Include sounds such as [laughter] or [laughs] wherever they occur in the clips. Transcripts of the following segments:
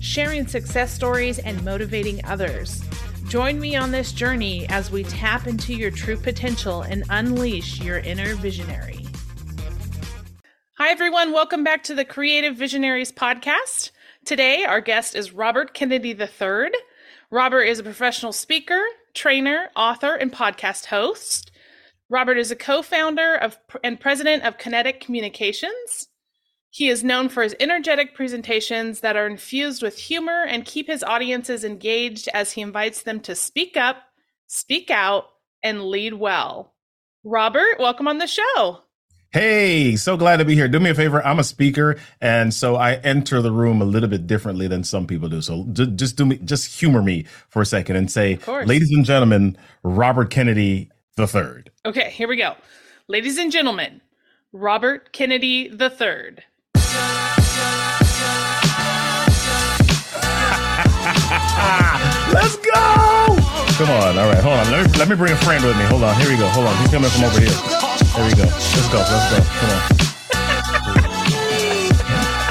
sharing success stories, and motivating others. Join me on this journey as we tap into your true potential and unleash your inner visionary. Hi, everyone. Welcome back to the Creative Visionaries podcast. Today, our guest is Robert Kennedy III. Robert is a professional speaker, trainer, author, and podcast host. Robert is a co founder of and president of Kennetic Kommunications. He is known for his energetic presentations that are infused with humor and keep his audiences engaged as he invites them to speak up, speak out, and lead well. Robert, welcome on the show. Hey, so glad to be here. Do me a favor. I'm a speaker, and so I enter the room a little bit differently than some people do. So just do me, just humor me for a second and say, ladies and gentlemen, Robert Kennedy the third. Okay, here we go. Ladies and gentlemen, Robert Kennedy the third. Ah, let's go! Come on. All right, hold on. Let me let me bring a friend with me. Hold on. Here we go. Hold on. He's coming from over here. There we go. Let's go. Let's go. Come on.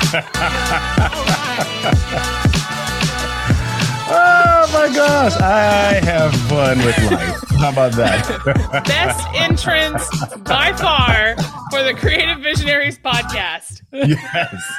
[laughs] oh my gosh. I have fun with life. How about that? [laughs] Best entrance by far for the Creative Visionaries podcast. yes.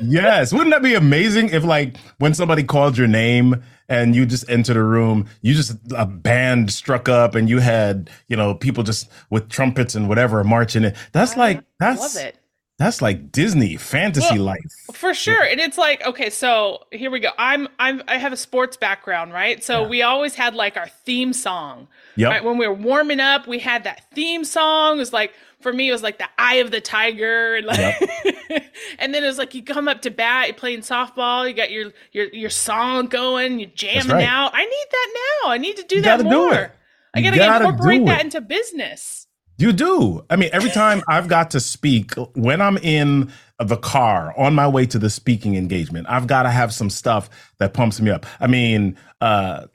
Yes. Wouldn't that be amazing if, like, when somebody called your name and you just entered a room, you just a band struck up and you had, you know, people just with trumpets and whatever marching it. That's like that's love it. That's like Disney fantasy well, life. For sure. And it's like, okay, so here we go. I'm I'm I have a sports background, right? So yeah. we always had like our theme song. Yep. Right? When we were warming up, we had that theme song. It was like for me, it was like the eye of the tiger, and like, yep. [laughs] [laughs] and then it was like you come up to bat, you're playing softball, you got your your your song going, you're jamming right. out. I need that now. I need to do you that more. I gotta, gotta incorporate that into business. You do. I mean, every time [laughs] I've got to speak, when I'm in the car on my way to the speaking engagement, I've got to have some stuff that pumps me up. I mean, uh,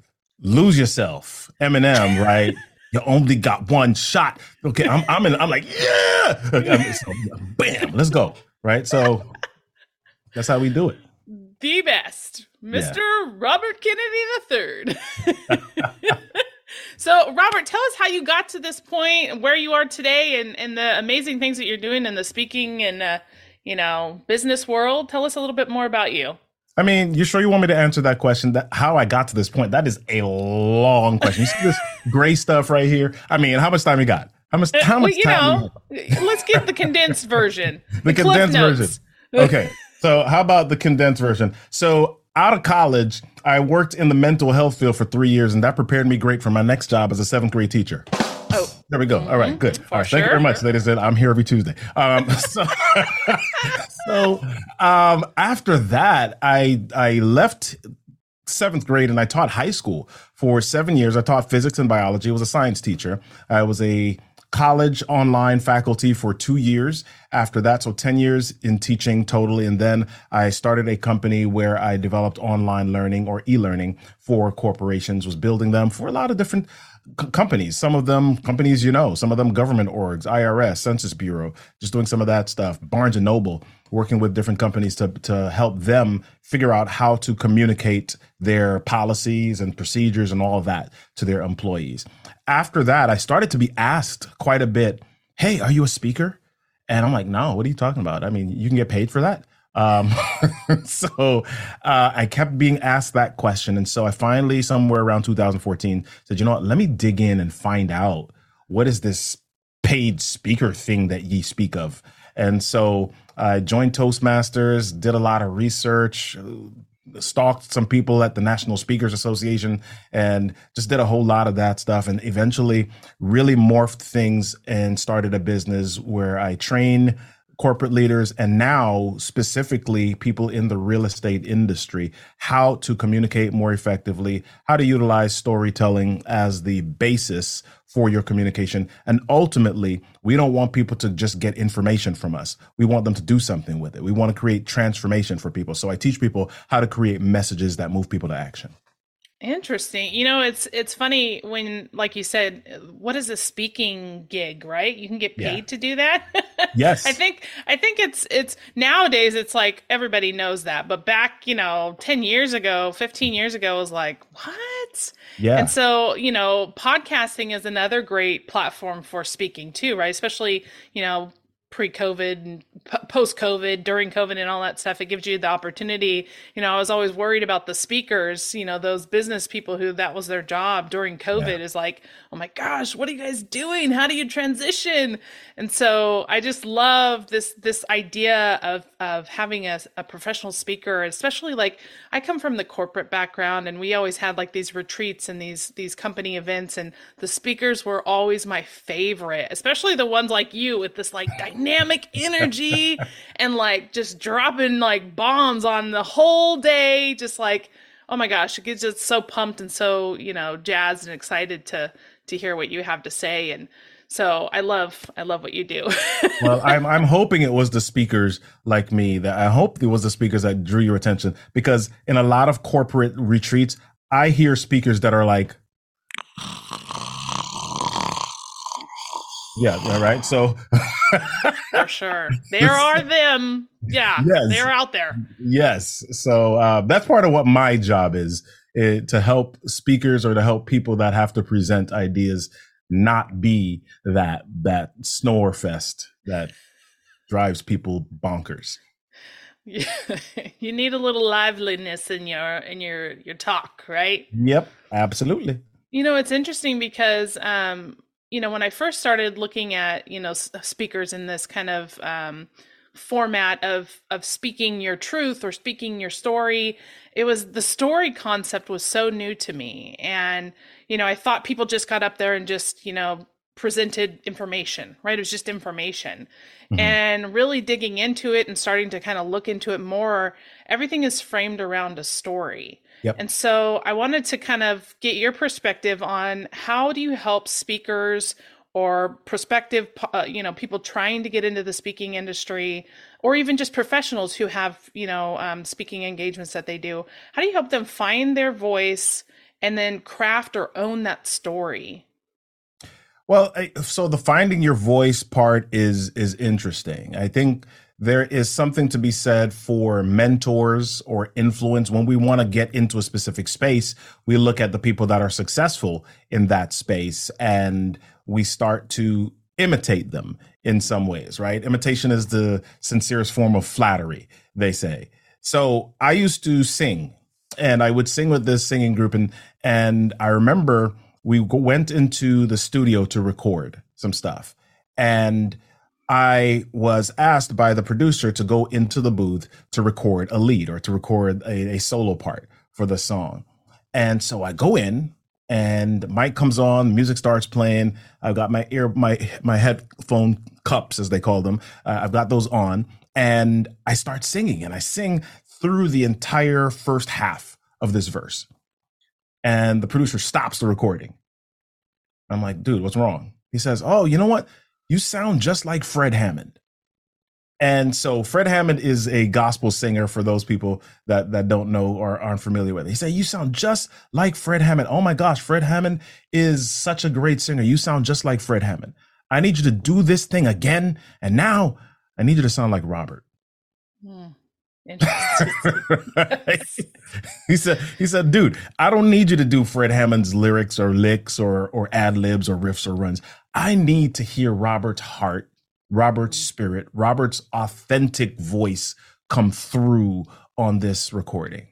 lose yourself, Eminem, [laughs] right? you only got one shot. Okay, I'm I'm in, I'm like, yeah, so, bam, let's go. Right. So [laughs] that's how we do it. The best, Mr. Yeah. Robert Kennedy III. [laughs] [laughs] so, Robert, tell us how you got to this point, where you are today, and, and the amazing things that you're doing in the speaking and uh, you know business world. Tell us a little bit more about you. I mean, you sure you want me to answer that question? That how I got to this point? That is a long question. You see this gray stuff right here? I mean, how much time you got? How much? How much well, you time? Know, let's get the condensed version. [laughs] the, the condensed version. Okay. So how about the condensed version? So out of college, I worked in the mental health field for three years, and that prepared me great for my next job as a seventh grade teacher. Oh, there we go. All right, good. Mm-hmm. All right, sure. thank you very much, ladies and I'm here every Tuesday. Um, [laughs] so, [laughs] so um, after that, I I left seventh grade and I taught high school for seven years. I taught physics and biology. I was a science teacher. I was a college online faculty for two years after that. So 10 years in teaching totally. And then I started a company where I developed online learning or e-learning for corporations, was building them for a lot of different companies, some of them companies you know, some of them government orgs, IRS, Census Bureau, just doing some of that stuff. Barnes and Noble, working with different companies to to help them figure out how to communicate their policies and procedures and all of that to their employees. After that, I started to be asked quite a bit, "Hey, are you a speaker?" And I'm like, "No, what are you talking about? I mean, you can get paid for that." Um, [laughs] so uh, I kept being asked that question. And so I finally, somewhere around 2014, said, you know what, let me dig in and find out what is this paid speaker thing that ye speak of. And so I joined Toastmasters, did a lot of research, stalked some people at the National Speakers Association, and just did a whole lot of that stuff. And eventually really morphed things and started a business where I train corporate leaders and now specifically people in the real estate industry how to communicate more effectively, how to utilize storytelling as the basis for your communication. And ultimately, we don't want people to just get information from us. We want them to do something with it. We want to create transformation for people. So I teach people how to create messages that move people to action. Interesting. You know, it's it's funny when, like you said, what is a speaking gig, right? You can get paid yeah. to do that. [laughs] yes. I think I think it's it's nowadays it's like everybody knows that, but back you know ten years ago, fifteen years ago, was like what? Yeah. And so you know, podcasting is another great platform for speaking too, right? Especially you know pre-COVID post-COVID, during COVID, and all that stuff. It gives you the opportunity. You know, I was always worried about the speakers. You know, those business people who that was their job during COVID yeah. is like, oh my gosh, what are you guys doing? How do you transition? And so I just love this this idea of of having a, a professional speaker, especially like I come from the corporate background, and we always had like these retreats and these these company events, and the speakers were always my favorite, especially the ones like you with this like dynamic energy and like just dropping like bombs on the whole day. Just like, oh my gosh, it gets just so pumped and so, you know, jazzed and excited to to hear what you have to say. And so I love I love what you do. [laughs] well, I'm I'm hoping it was the speakers like me that I hope it was the speakers that drew your attention because in a lot of corporate retreats, I hear speakers that are like Yeah, right. So [laughs] for sure, there are them. Yeah, yes. they're out there. Yes. So uh, that's part of what my job is it, to help speakers or to help people that have to present ideas not be that that snore fest that drives people bonkers. [laughs] you need a little liveliness in your in your your talk, right? Yep, absolutely. You know, it's interesting because um you know, when I first started looking at, you know, speakers in this kind of um, format of of speaking your truth or speaking your story, it was the story concept was so new to me, and you know, I thought people just got up there and just, you know, presented information, right? It was just information. Mm-hmm. And really digging into it and starting to kind of look into it more, everything is framed around a story. Yep. And so I wanted to kind of get your perspective on how do you help speakers or prospective uh, you know people trying to get into the speaking industry or even just professionals who have you know um, speaking engagements that they do. How do you help them find their voice and then craft or own that story? Well so the finding your voice part is is interesting. I think there is something to be said for mentors or influence. When we want to get into a specific space, we look at the people that are successful in that space and we start to imitate them in some ways, right? Imitation is the sincerest form of flattery, they say. So I used to sing and I would sing with this singing group and and I remember we went into the studio to record some stuff and I was asked by the producer to go into the booth to record a lead or to record a, a solo part for the song. And so I go in and mic comes on, music starts playing. I've got my ear, my my headphone cups, as they call them. Uh, I've got those on, and I start singing, and I sing through the entire first half of this verse. And the producer stops the recording. I'm like, dude, what's wrong? He says, oh, you know what? You sound just like Fred Hammond. And so Fred Hammond is a gospel singer for those people that, that don't know or aren't familiar with it. He said, You sound just like Fred Hammond. Oh my gosh, Fred Hammond is such a great singer. You sound just like Fred Hammond. I need you to do this thing again. And now I need you to sound like Robert. Hmm. [laughs] he said, he said, dude, I don't need you to do Fred Hammond's lyrics or licks or or ad libs or riffs or runs. I need to hear Robert's heart, Robert's spirit, Robert's authentic voice come through on this recording.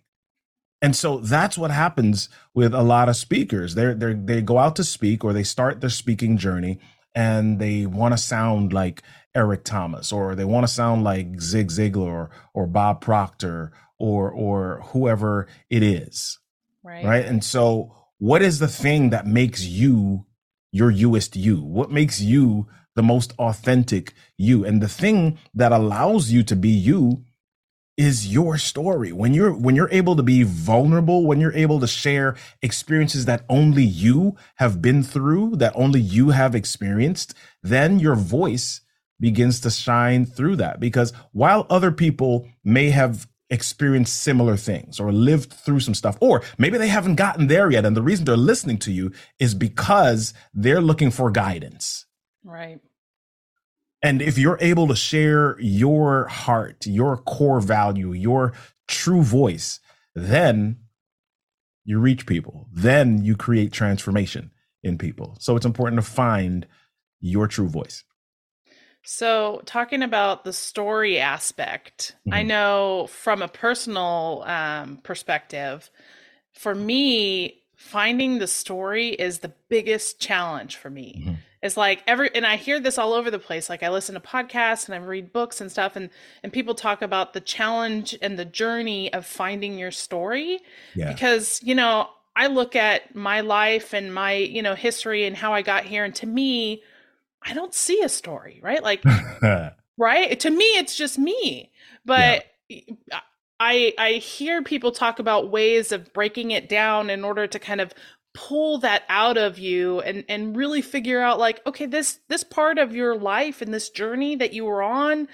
And so that's what happens with a lot of speakers. They they they go out to speak or they start their speaking journey and they want to sound like Eric Thomas or they want to sound like Zig Ziglar or, or Bob Proctor or or whoever it is. Right. Right. And so what is the thing that makes you your youest you? What makes you the most authentic you? And the thing that allows you to be you is your story. When you're when you're able to be vulnerable, when you're able to share experiences that only you have been through, that only you have experienced, then your voice begins to shine through that because while other people may have experienced similar things or lived through some stuff, or maybe they haven't gotten there yet. And the reason they're listening to you is because they're looking for guidance. Right. And if you're able to share your heart, your core value, your true voice, then you reach people. Then you create transformation in people. So it's important to find your true voice. So, talking about the story aspect, mm-hmm. I know from a personal um, perspective, for me, finding the story is the biggest challenge for me. Mm-hmm. It's like every, and I hear this all over the place. Like I listen to podcasts and I read books and stuff, and and people talk about the challenge and the journey of finding your story. Yeah. Because you know, I look at my life and my you know history and how I got here, and to me, I don't see a story, right? Like, [laughs] right? To me, it's just me. But yeah. I I hear people talk about ways of breaking it down in order to kind of pull that out of you and and really figure out like okay this this part of your life and this journey that you were on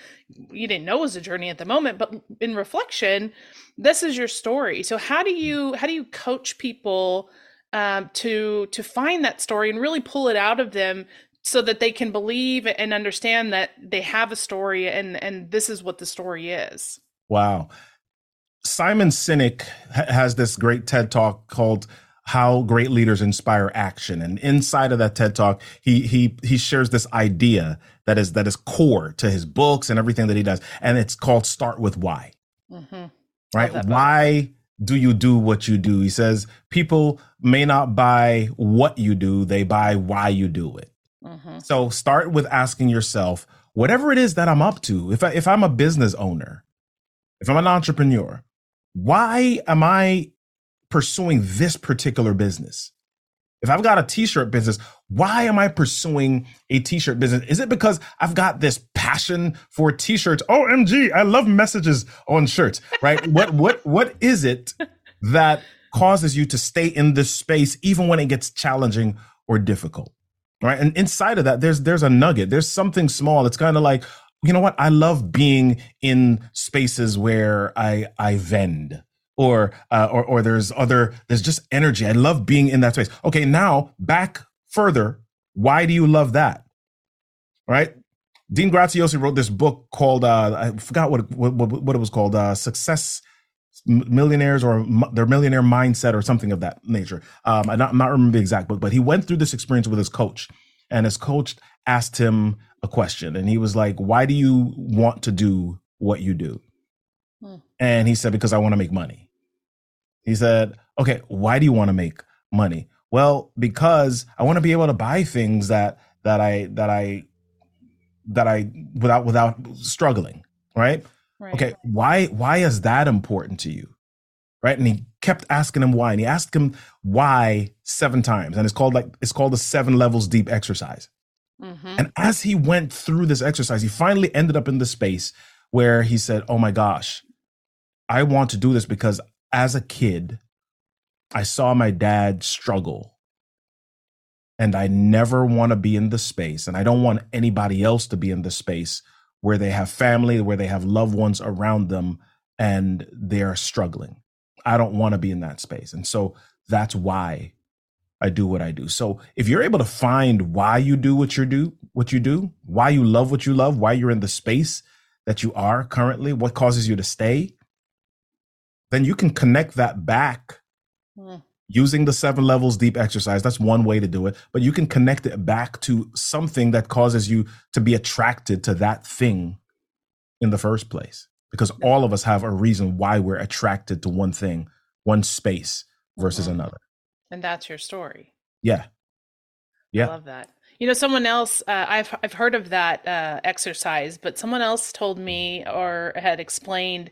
you didn't know was a journey at the moment but in reflection this is your story so how do you how do you coach people um, to to find that story and really pull it out of them so that they can believe and understand that they have a story and and this is what the story is. Wow. Simon Sinek has this great TED talk called how great leaders inspire action. And inside of that ted talk he he he shares this idea that is that is core to his books and everything that he does. And it's called start with why. Mm-hmm. right? why do you do what you do? He says people may not buy what you do they buy why you do it. Mm-hmm. So start with asking yourself, whatever it is that I'm up to, if I, if I'm a business owner, if I'm an entrepreneur, why am I pursuing this particular business? If I've got a t-shirt business, why am I pursuing a t-shirt business? Is it because I've got this passion for t-shirts? OMG, I love messages on shirts, right? [laughs] what what what is it that causes you to stay in this space even when it gets challenging or difficult? right and inside of that there's there's a nugget there's something small it's kind of like you know what i love being in spaces where i i vend or uh, or or there's other there's just energy i love being in that space okay now back further why do you love that right dean graziosi wrote this book called uh i forgot what what, what it was called uh success millionaires or their millionaire mindset or something of that nature. Um, I not, I'm not remember the exact book, but he went through this experience with his coach, and his coach asked him a question, and he was like, "Why do you want to do what you do?" Hmm. And he said, "Because I want to make money." He said, "Okay, why do you want to make money?" Well, because I want to be able to buy things that that I that I that I without without struggling, right? Right. Okay, why why is that important to you? Right? And he kept asking him why. And he asked him why seven times. And it's called like it's called the seven levels deep exercise. Mm-hmm. And as he went through this exercise, he finally ended up in the space where he said, Oh my gosh, I want to do this because as a kid, I saw my dad struggle. And I never want to be in the space, and I don't want anybody else to be in the space where they have family, where they have loved ones around them, and they're struggling. I don't want to be in that space. And so that's why I do what I do. So if you're able to find why you do what you do, what you do, why you love what you love, why you're in the space that you are currently, what causes you to stay, then you can connect that back mm using the seven levels deep exercise. That's one way to do it but you can connect it back to something that causes you to be attracted to that thing in the first place because all of us have a reason why we're attracted to one thing one space versus mm-hmm. another. And that's your story. Yeah. Yeah. i love that you know someone else uh, i've i've heard of that uh, exercise but someone else told me or had explained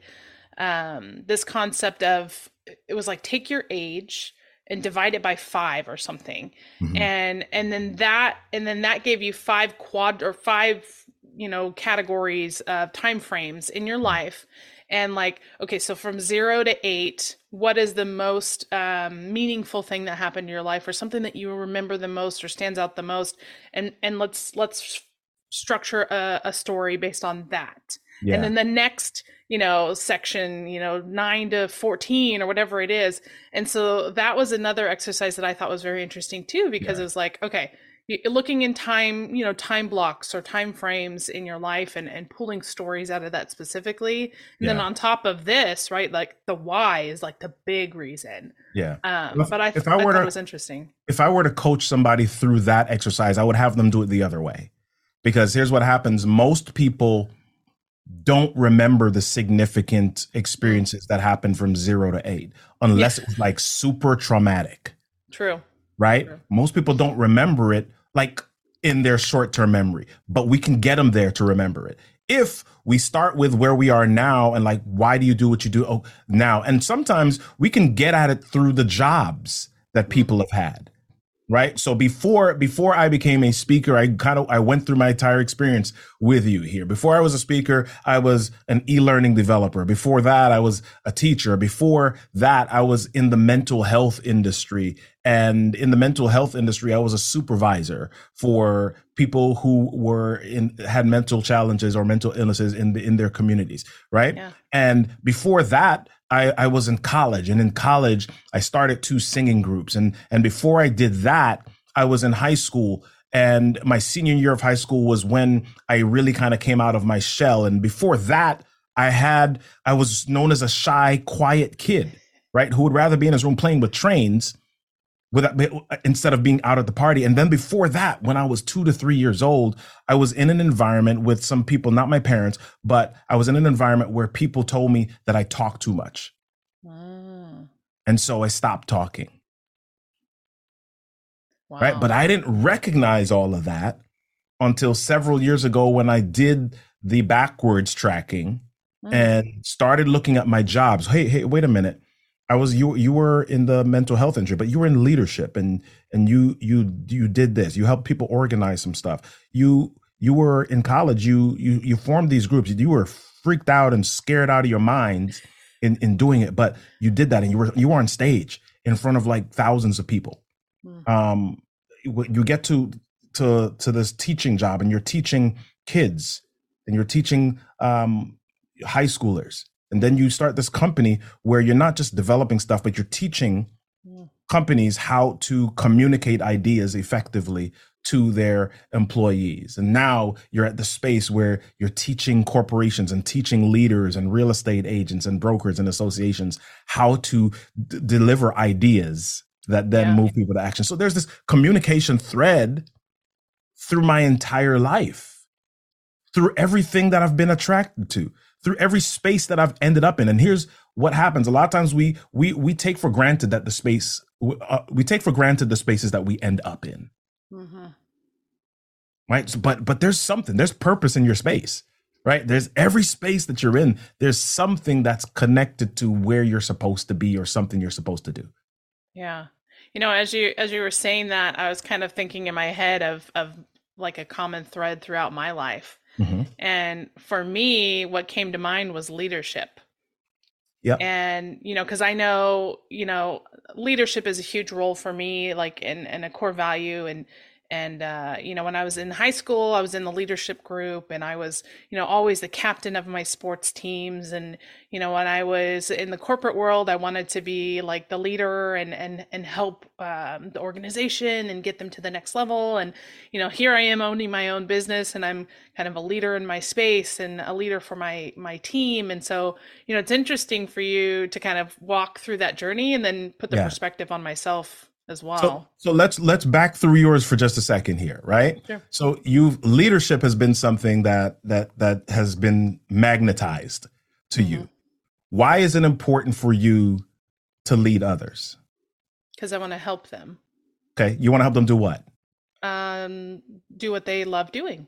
um, this concept of it was like take your age and divide it by five or something mm-hmm. and and then that and then that gave you five quad or five you know categories of time frames in your mm-hmm. life and like okay so from zero to eight what is the most um, meaningful thing that happened in your life or something that you remember the most or stands out the most and and let's let's structure a, a story based on that yeah. and then the next you know section you know 9 to 14 or whatever it is and so that was another exercise that i thought was very interesting too because yeah. it was like okay looking in time you know time blocks or time frames in your life and and pulling stories out of that specifically and yeah. then on top of this right like the why is like the big reason yeah um, if, but i, if I, I were to, it was interesting if i were to coach somebody through that exercise i would have them do it the other way because here's what happens most people don't remember the significant experiences that happened from zero to eight unless yeah. it's like super traumatic. True. Right? True. Most people don't remember it like in their short term memory, but we can get them there to remember it. If we start with where we are now and like, why do you do what you do oh, now? And sometimes we can get at it through the jobs that mm-hmm. people have had right so before before i became a speaker i kind of i went through my entire experience with you here before i was a speaker i was an e-learning developer before that i was a teacher before that i was in the mental health industry and in the mental health industry i was a supervisor for people who were in had mental challenges or mental illnesses in the, in their communities right? Yeah. and before that I, I was in college. And in college I started two singing groups. And and before I did that I was in high school. And my senior year of high school was when I really kind of came out of my shell. And before that I had I was known as a shy quiet kid right? Who would rather be in his room playing with trains without instead of being out at the party and then before that when i was 2 to 3 years old i was in an environment with some people not my parents but i was in an environment where people told me that i talk too much mm. and so i stopped talking wow. right but i didn't recognize all of that until several years ago when i did the backwards tracking mm. and started looking at my jobs hey hey wait a minute I was you you were in the mental health industry, but you were in leadership and and you you you did this. You helped people organize some stuff. You you were in college. You you you formed these groups. You were freaked out and scared out of your mind in in doing it, but you did that and you were you were on stage in front of like thousands of people. Mm. Um, you get to to to this teaching job and you're teaching kids and you're teaching um high schoolers and then you start this company where you're not just developing stuff, but you're teaching mm. companies how to communicate ideas effectively to their employees. And now you're at the space where you're teaching corporations and teaching leaders and real estate agents and brokers and associations how to d- deliver ideas that then yeah. move people to action. So there's this communication thread through my entire life, through everything that I've been attracted to through every space that I've ended up in. And here's what happens: a lot of times we we we take for granted that the space uh, we take for granted the spaces that we end up in. Mm-hmm. Right, so, but but there's something. There's purpose in your space. Right, there's every space that you're in. There's something that's connected to where you're supposed to be or something you're supposed to do. Yeah, you know, as you as you were saying that, I was kind of thinking in my head of of like a common thread throughout my life Mm-hmm. And for me, what came to mind was leadership. Yeah. And, you know, because I know, you know, leadership is a huge role for me, like in, in a core value. And and uh, you know when i was in high school i was in the leadership group and i was you know always the captain of my sports teams. And you know when i was in the corporate world i wanted to be like the leader and and and help um, the organization and get them to the next level. And you know here i am owning my own business and i'm kind of a leader in my space and a leader for my my team. And so you know it's interesting for you to kind of walk through that journey and then put the yeah. perspective on myself as well. So, so, let's let's back through yours for just a second here, right? Sure. So you've leadership has been something that that that has been magnetized to mm-hmm. you. Why is it important for you to lead others? Because I want to help them. Okay, you want to help them do what? Um, do what they love doing.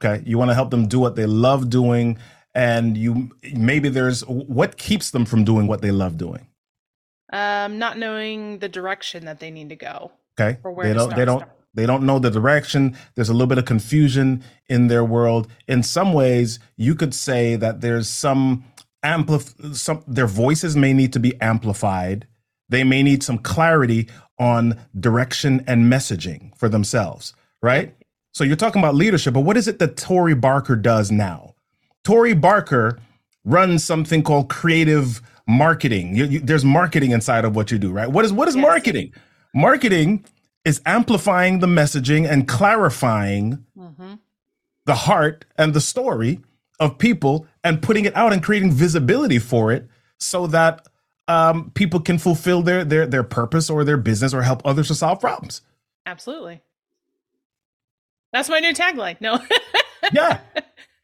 Okay, you want to help them do what they love doing, and you maybe there's what keeps them from doing what they love doing. Um, not knowing the direction that they need to go. Okay. Or where they don't. They don't. They don't know the direction. There's a little bit of confusion in their world. In some ways, you could say that there's some amplif- some their voices may need to be amplified. They may need some clarity on direction and messaging for themselves, right? So you're talking about leadership, but what is it that Tori Barker does now? Tori Barker runs something called creative marketing. You, you, there's marketing inside of what you do, right? What is what is yes. marketing? Marketing is amplifying the messaging and clarifying mm-hmm. the heart and the story of people and putting it out and creating visibility for it so that um, people can fulfill their their their purpose or their business or help others to solve problems. Absolutely. That's my new tagline. No. [laughs] yeah.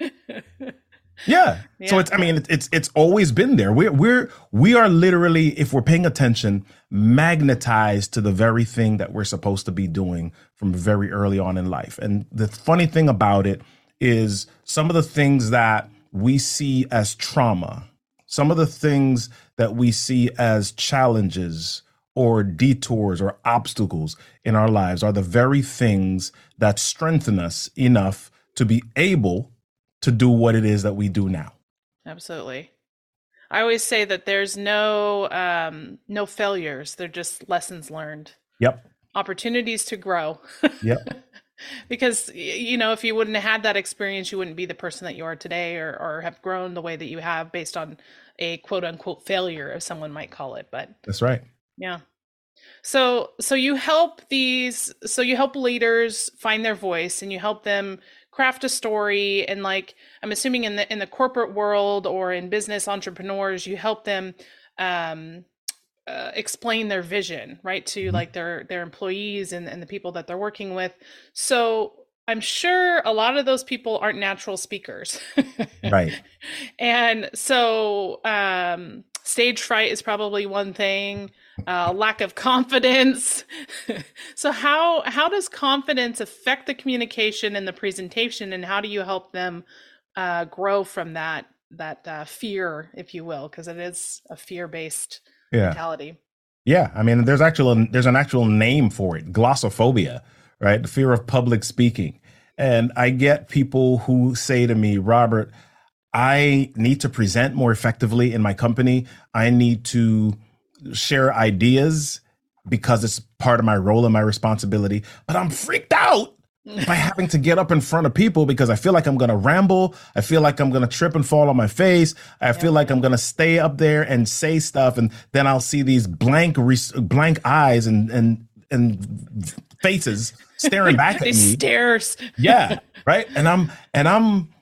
[laughs] Yeah. yeah. So it's I mean it's it's always been there. We're we're we are literally if we're paying attention magnetized to the very thing that we're supposed to be doing from very early on in life. And the funny thing about it is some of the things that we see as trauma, some of the things that we see as challenges or detours or obstacles in our lives are the very things that strengthen us enough to be able to do what it is that we do now. Absolutely. I always say that there's no um, no failures. They're just lessons learned. Yep. Opportunities to grow. [laughs] Yep. because you know, if you wouldn't have had that experience, you wouldn't be the person that you are today, or or have grown the way that you have based on a quote unquote failure, as someone might call it. But that's right. Yeah. So so you help these so you help leaders find their voice and you help them craft a story and like i'm assuming in the in the corporate world or in business entrepreneurs you help them um, uh, explain their vision right to mm-hmm. like their their employees and, and the people that they're working with. So i'm sure a lot of those people aren't natural speakers. Right. [laughs] And so um stage fright is probably one thing uh, lack of confidence. [laughs] so how how does confidence affect the communication and the presentation, and how do you help them uh, grow from that that uh, fear, if you will, because it is a fear based yeah. mentality. Yeah, I mean, there's actual there's an actual name for it, glossophobia, right? The fear of public speaking. And I get people who say to me, Robert, I need to present more effectively in my company. I need to share ideas because it's part of my role and my responsibility, but I'm freaked out [laughs] by having to get up in front of people because I feel like I'm going to ramble. I feel like I'm going to trip and fall on my face. I feel like I'm going to stay up there and say stuff, and then I'll see these blank, blank eyes and and and faces staring back at [laughs] me. Stares. Yeah, right. And I'm and I'm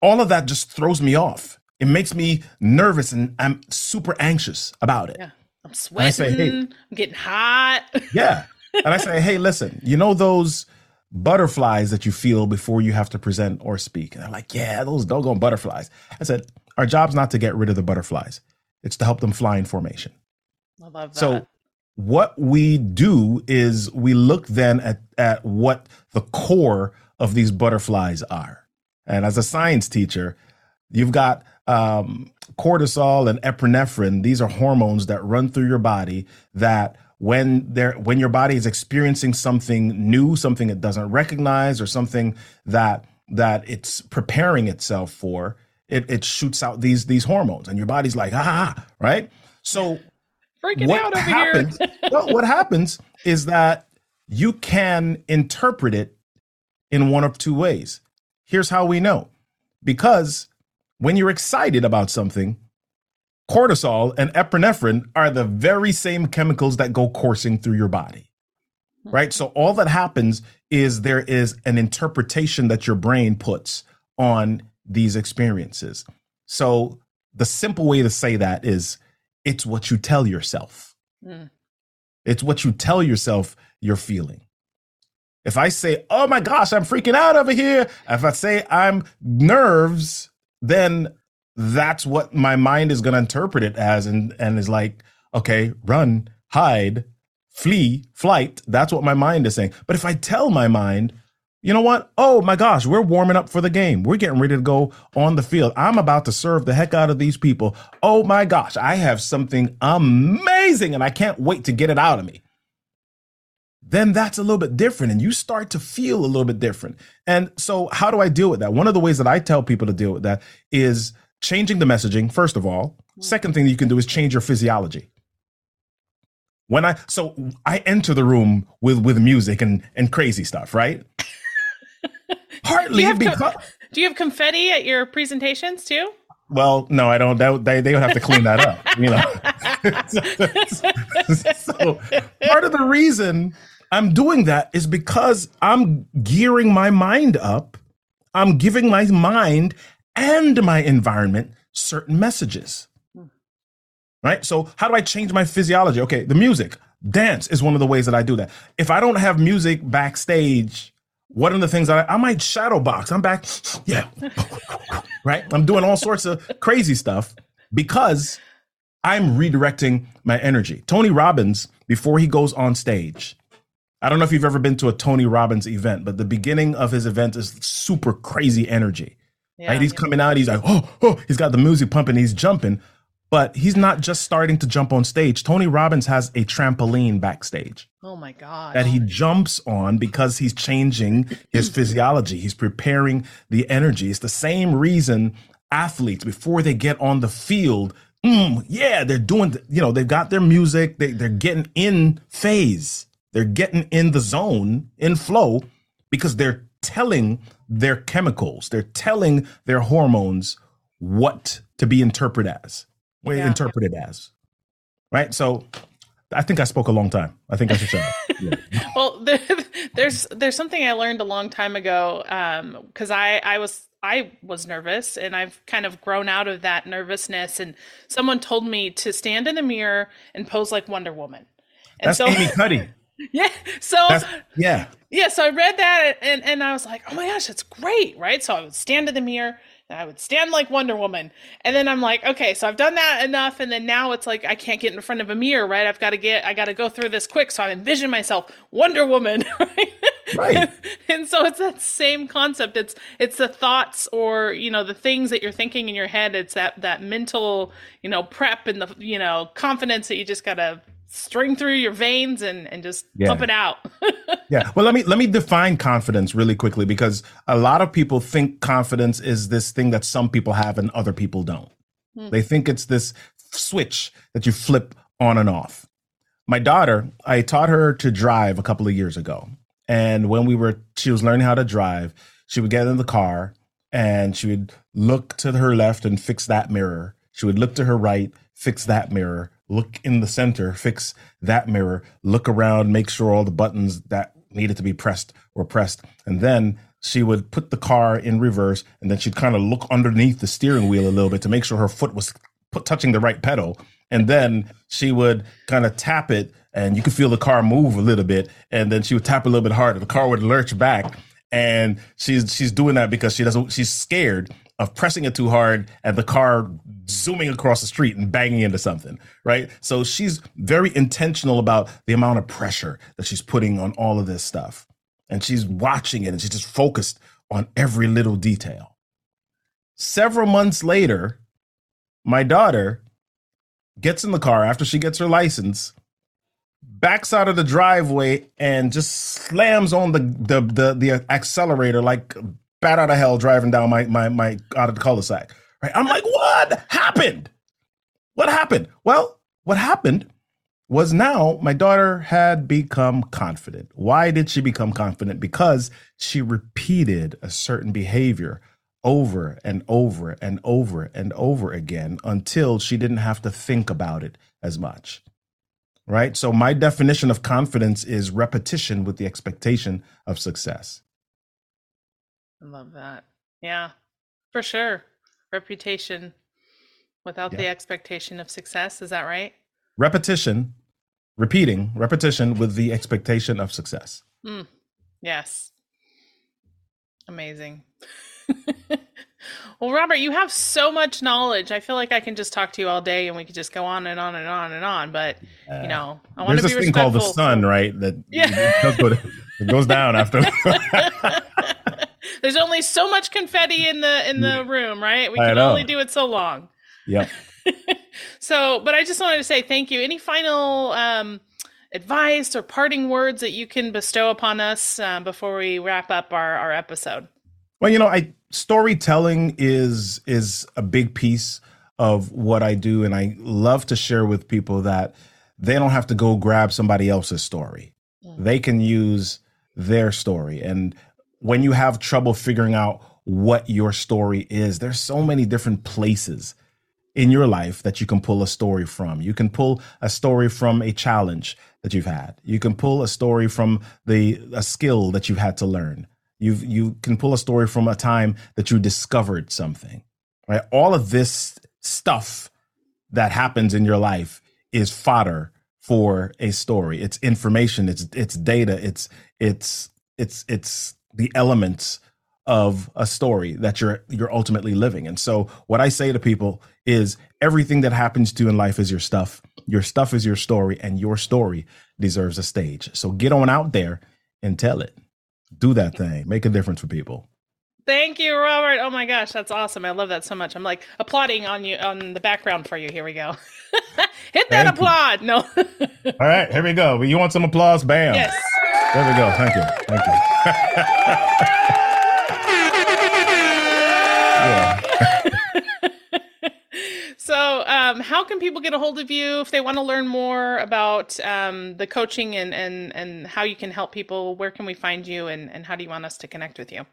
all of that just throws me off it makes me nervous and I'm super anxious about it. Yeah. I'm sweating. Say, hey, I'm getting hot. [laughs] yeah. And I say, hey, listen, you know those butterflies that you feel before you have to present or speak? And I'm like, yeah, those doggone butterflies. I said, our job's not to get rid of the butterflies. It's to help them fly in formation. I love that. So what we do is we look then at, at what the core of these butterflies are. And as a science teacher, you've got um, cortisol and epinephrine. These are hormones that run through your body that when they're when your body is experiencing something new something it doesn't recognize or something that that it's preparing itself for it, it shoots out these these hormones. And your body's like ah right? So freaking what out over happens, here well, what happens is that you can interpret it in one of two ways here's how we know because when you're excited about something, cortisol and epinephrine are the very same chemicals that go coursing through your body. Right? So all that happens is there is an interpretation that your brain puts on these experiences. So the simple way to say that is it's what you tell yourself. Mm. It's what you tell yourself you're feeling. If I say, "Oh my gosh, I'm freaking out over here," if I say I'm nerves, then that's what my mind is going to interpret it as and and is like okay run hide flee flight that's what my mind is saying but if i tell my mind You know what? Oh my gosh, we're warming up for the game. We're getting ready to go on the field. I'm about to serve the heck out of these people. Oh my gosh, I have something amazing and I can't wait to get it out of me. Then that's a little bit different and you start to feel a little bit different. And so, how do I deal with that? One of the ways that I tell people to deal with that is changing the messaging, first of all. Mm. Second thing that you can do is change your physiology when I so I enter the room with with music and and crazy stuff, right? [laughs] Partly do because com- do you have confetti at your presentations too? Well, no, I don't. They they would have to clean that up, you know. [laughs] [laughs] so part of the reason I'm doing that is because I'm gearing my mind up. I'm giving my mind and my environment certain messages. Hmm. Right? So, how do I change my physiology? Okay, the music, dance is one of the ways that I do that. If I don't have music backstage one of the things I, I might shadow box. I'm back. [sniffs] Yeah. [sniffs] right. I'm doing all sorts of crazy stuff because I'm redirecting my energy. Tony Robbins, before he goes on stage, I don't know if you've ever been to a Tony Robbins event, but the beginning of his event is super crazy energy. Yeah, right? He's yeah. coming out, he's like, oh, oh, he's got the music pumping, he's jumping. But he's not just starting to jump on stage. Tony Robbins has a trampoline backstage. Oh my God. That he jumps on because he's changing his physiology. He's preparing the energy. It's the same reason athletes, before they get on the field, mm, yeah, they're doing, you know, they've got their music, they, they're getting in phase, they're getting in the zone, in flow, because they're telling their chemicals, they're telling their hormones what to be interpreted as yeah. interpreted as. Right. So I think I spoke a long time. I think I should say. [laughs] Yeah. well, [laughs] there, there's there's something I learned a long time ago because um, I I was I was nervous and I've kind of grown out of that nervousness. And someone told me to stand in the mirror and pose like Wonder Woman. And That's so, Amy Cuddy. [laughs] [laughs] Yeah. So That's, yeah. Yeah. So I read that and, and I was like, oh my gosh, that's great. Right. So I would stand in the mirror and I would stand like Wonder Woman. And then I'm like, okay, so I've done that enough. And then now it's like, I can't get in front of a mirror, right? I've got to get, I got to go through this quick. So I envision myself Wonder Woman, [laughs] right? Right. [laughs] and so it's that same concept. It's, it's the thoughts or, you know, the things that you're thinking in your head. It's that, that mental, you know, prep and the, you know, confidence that you just got to string through your veins and and just yeah. pump it out. [laughs] yeah. Well, let me let me define confidence really quickly because a lot of people think confidence is this thing that some people have and other people don't. Hmm. They think it's this switch that you flip on and off. My daughter, I taught her to drive a couple of years ago. And when we were she was learning how to drive, she would get in the car and she would look to her left and fix that mirror. She would look to her right, fix that mirror look in the center, fix that mirror, look around, make sure all the buttons that needed to be pressed were pressed. And then she would put the car in reverse and then she'd kind of look underneath the steering wheel a little bit to make sure her foot was put, touching the right pedal. And then she would kind of tap it and you could feel the car move a little bit. And then she would tap a little bit harder. The car would lurch back. And she's she's doing that because she doesn't she's scared of pressing it too hard and the car zooming across the street and banging into something, right? So she's very intentional about the amount of pressure that she's putting on all of this stuff. And she's watching it and she's just focused on every little detail. Several months later, my daughter gets in the car after she gets her license, backs out of the driveway and just slams on the the the, the accelerator like bat out of hell driving down my my my out of the cul-de-sac. Right? I'm like, what happened? What happened? Well, what happened was now my daughter had become confident. Why did she become confident? Because she repeated a certain behavior over and over and over and over again until she didn't have to think about it as much. Right? So, my definition of confidence is repetition with the expectation of success. I love that. Yeah, for sure. Reputation without yeah. the expectation of success. Is that right? Repetition, repeating, repetition with the expectation of success. Mm. Yes. Amazing. [laughs] well, Robert, you have so much knowledge. I feel like I can just talk to you all day and we could just go on and on and on and on. But, uh, you know, I want to be There's this thing called the sun, right? That [laughs] yeah. it goes down after. [laughs] There's only so much confetti in the in the room, right? We can only do it so long. Yep. [laughs] so, but I just wanted to say thank you. Any final um, advice or parting words that you can bestow upon us uh, before we wrap up our, our episode? Well, you know, I storytelling is is a big piece of what I do, and I love to share with people that they don't have to go grab somebody else's story. Mm. They can use their story. And when you have trouble figuring out what your story is, there's so many different places in your life that you can pull a story from. You can pull a story from a challenge that you've had. You can pull a story from the a skill that you've had to learn. You you can pull a story from a time that you discovered something. Right? All of this stuff that happens in your life is fodder for a story. It's information, it's it's data, it's it's it's it's the elements of a story that you're you're ultimately living. And so what I say to people is everything that happens to you in life is your stuff. Your stuff is your story and your story deserves a stage. So get on out there and tell it. Do that thing. Make a difference for people. Thank you, Robert. Oh my gosh, that's awesome. I love that so much. I'm like applauding on you on the background for you. Here we go. [laughs] Hit that Thank applaud. You. No. [laughs] All right, here we go. You want some applause? Bam. Yes. There we go. Thank you. Thank you. [laughs] so, um, how can people get a hold of you if they want to learn more about um, the coaching and, and, and how you can help people? Where can we find you and, and how do you want us to connect with you?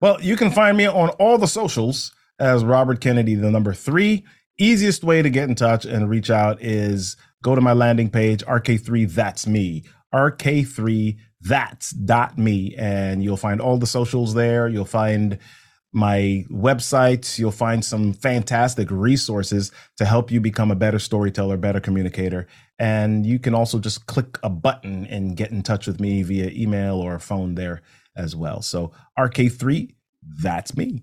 Well, you can find me on all the socials as Robert Kennedy, the number three. Easiest way to get in touch and reach out is go to my landing page, RK3 That's Me, RK3 That's dot me, and you'll find all the socials there. You'll find my website. You'll find some fantastic resources to help you become a better storyteller, better communicator. And you can also just click a button and get in touch with me via email or phone there as well. So RK3, that's me.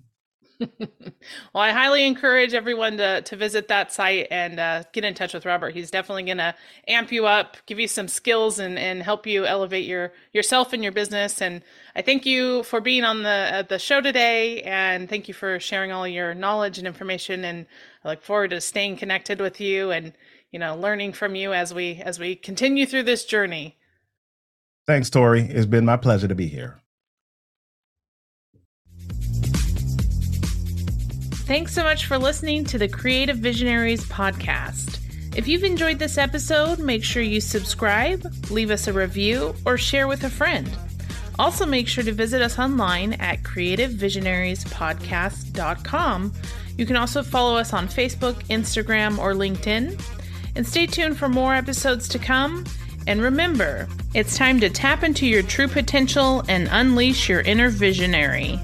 Well, I highly encourage everyone to to visit that site and uh, get in touch with Robert. He's definitely going to amp you up, give you some skills, and and help you elevate your yourself and your business. And I thank you for being on the uh, the show today, and thank you for sharing all your knowledge and information. And I look forward to staying connected with you and you know learning from you as we as we continue through this journey. Thanks, Tori. It's been my pleasure to be here. Thanks so much for listening to the Creative Visionaries podcast. If you've enjoyed this episode, make sure you subscribe, leave us a review, or share with a friend. Also, make sure to visit us online at creativevisionariespodcast.com. You can also follow us on Facebook, Instagram, or LinkedIn. And stay tuned for more episodes to come. And remember, it's time to tap into your true potential and unleash your inner visionary.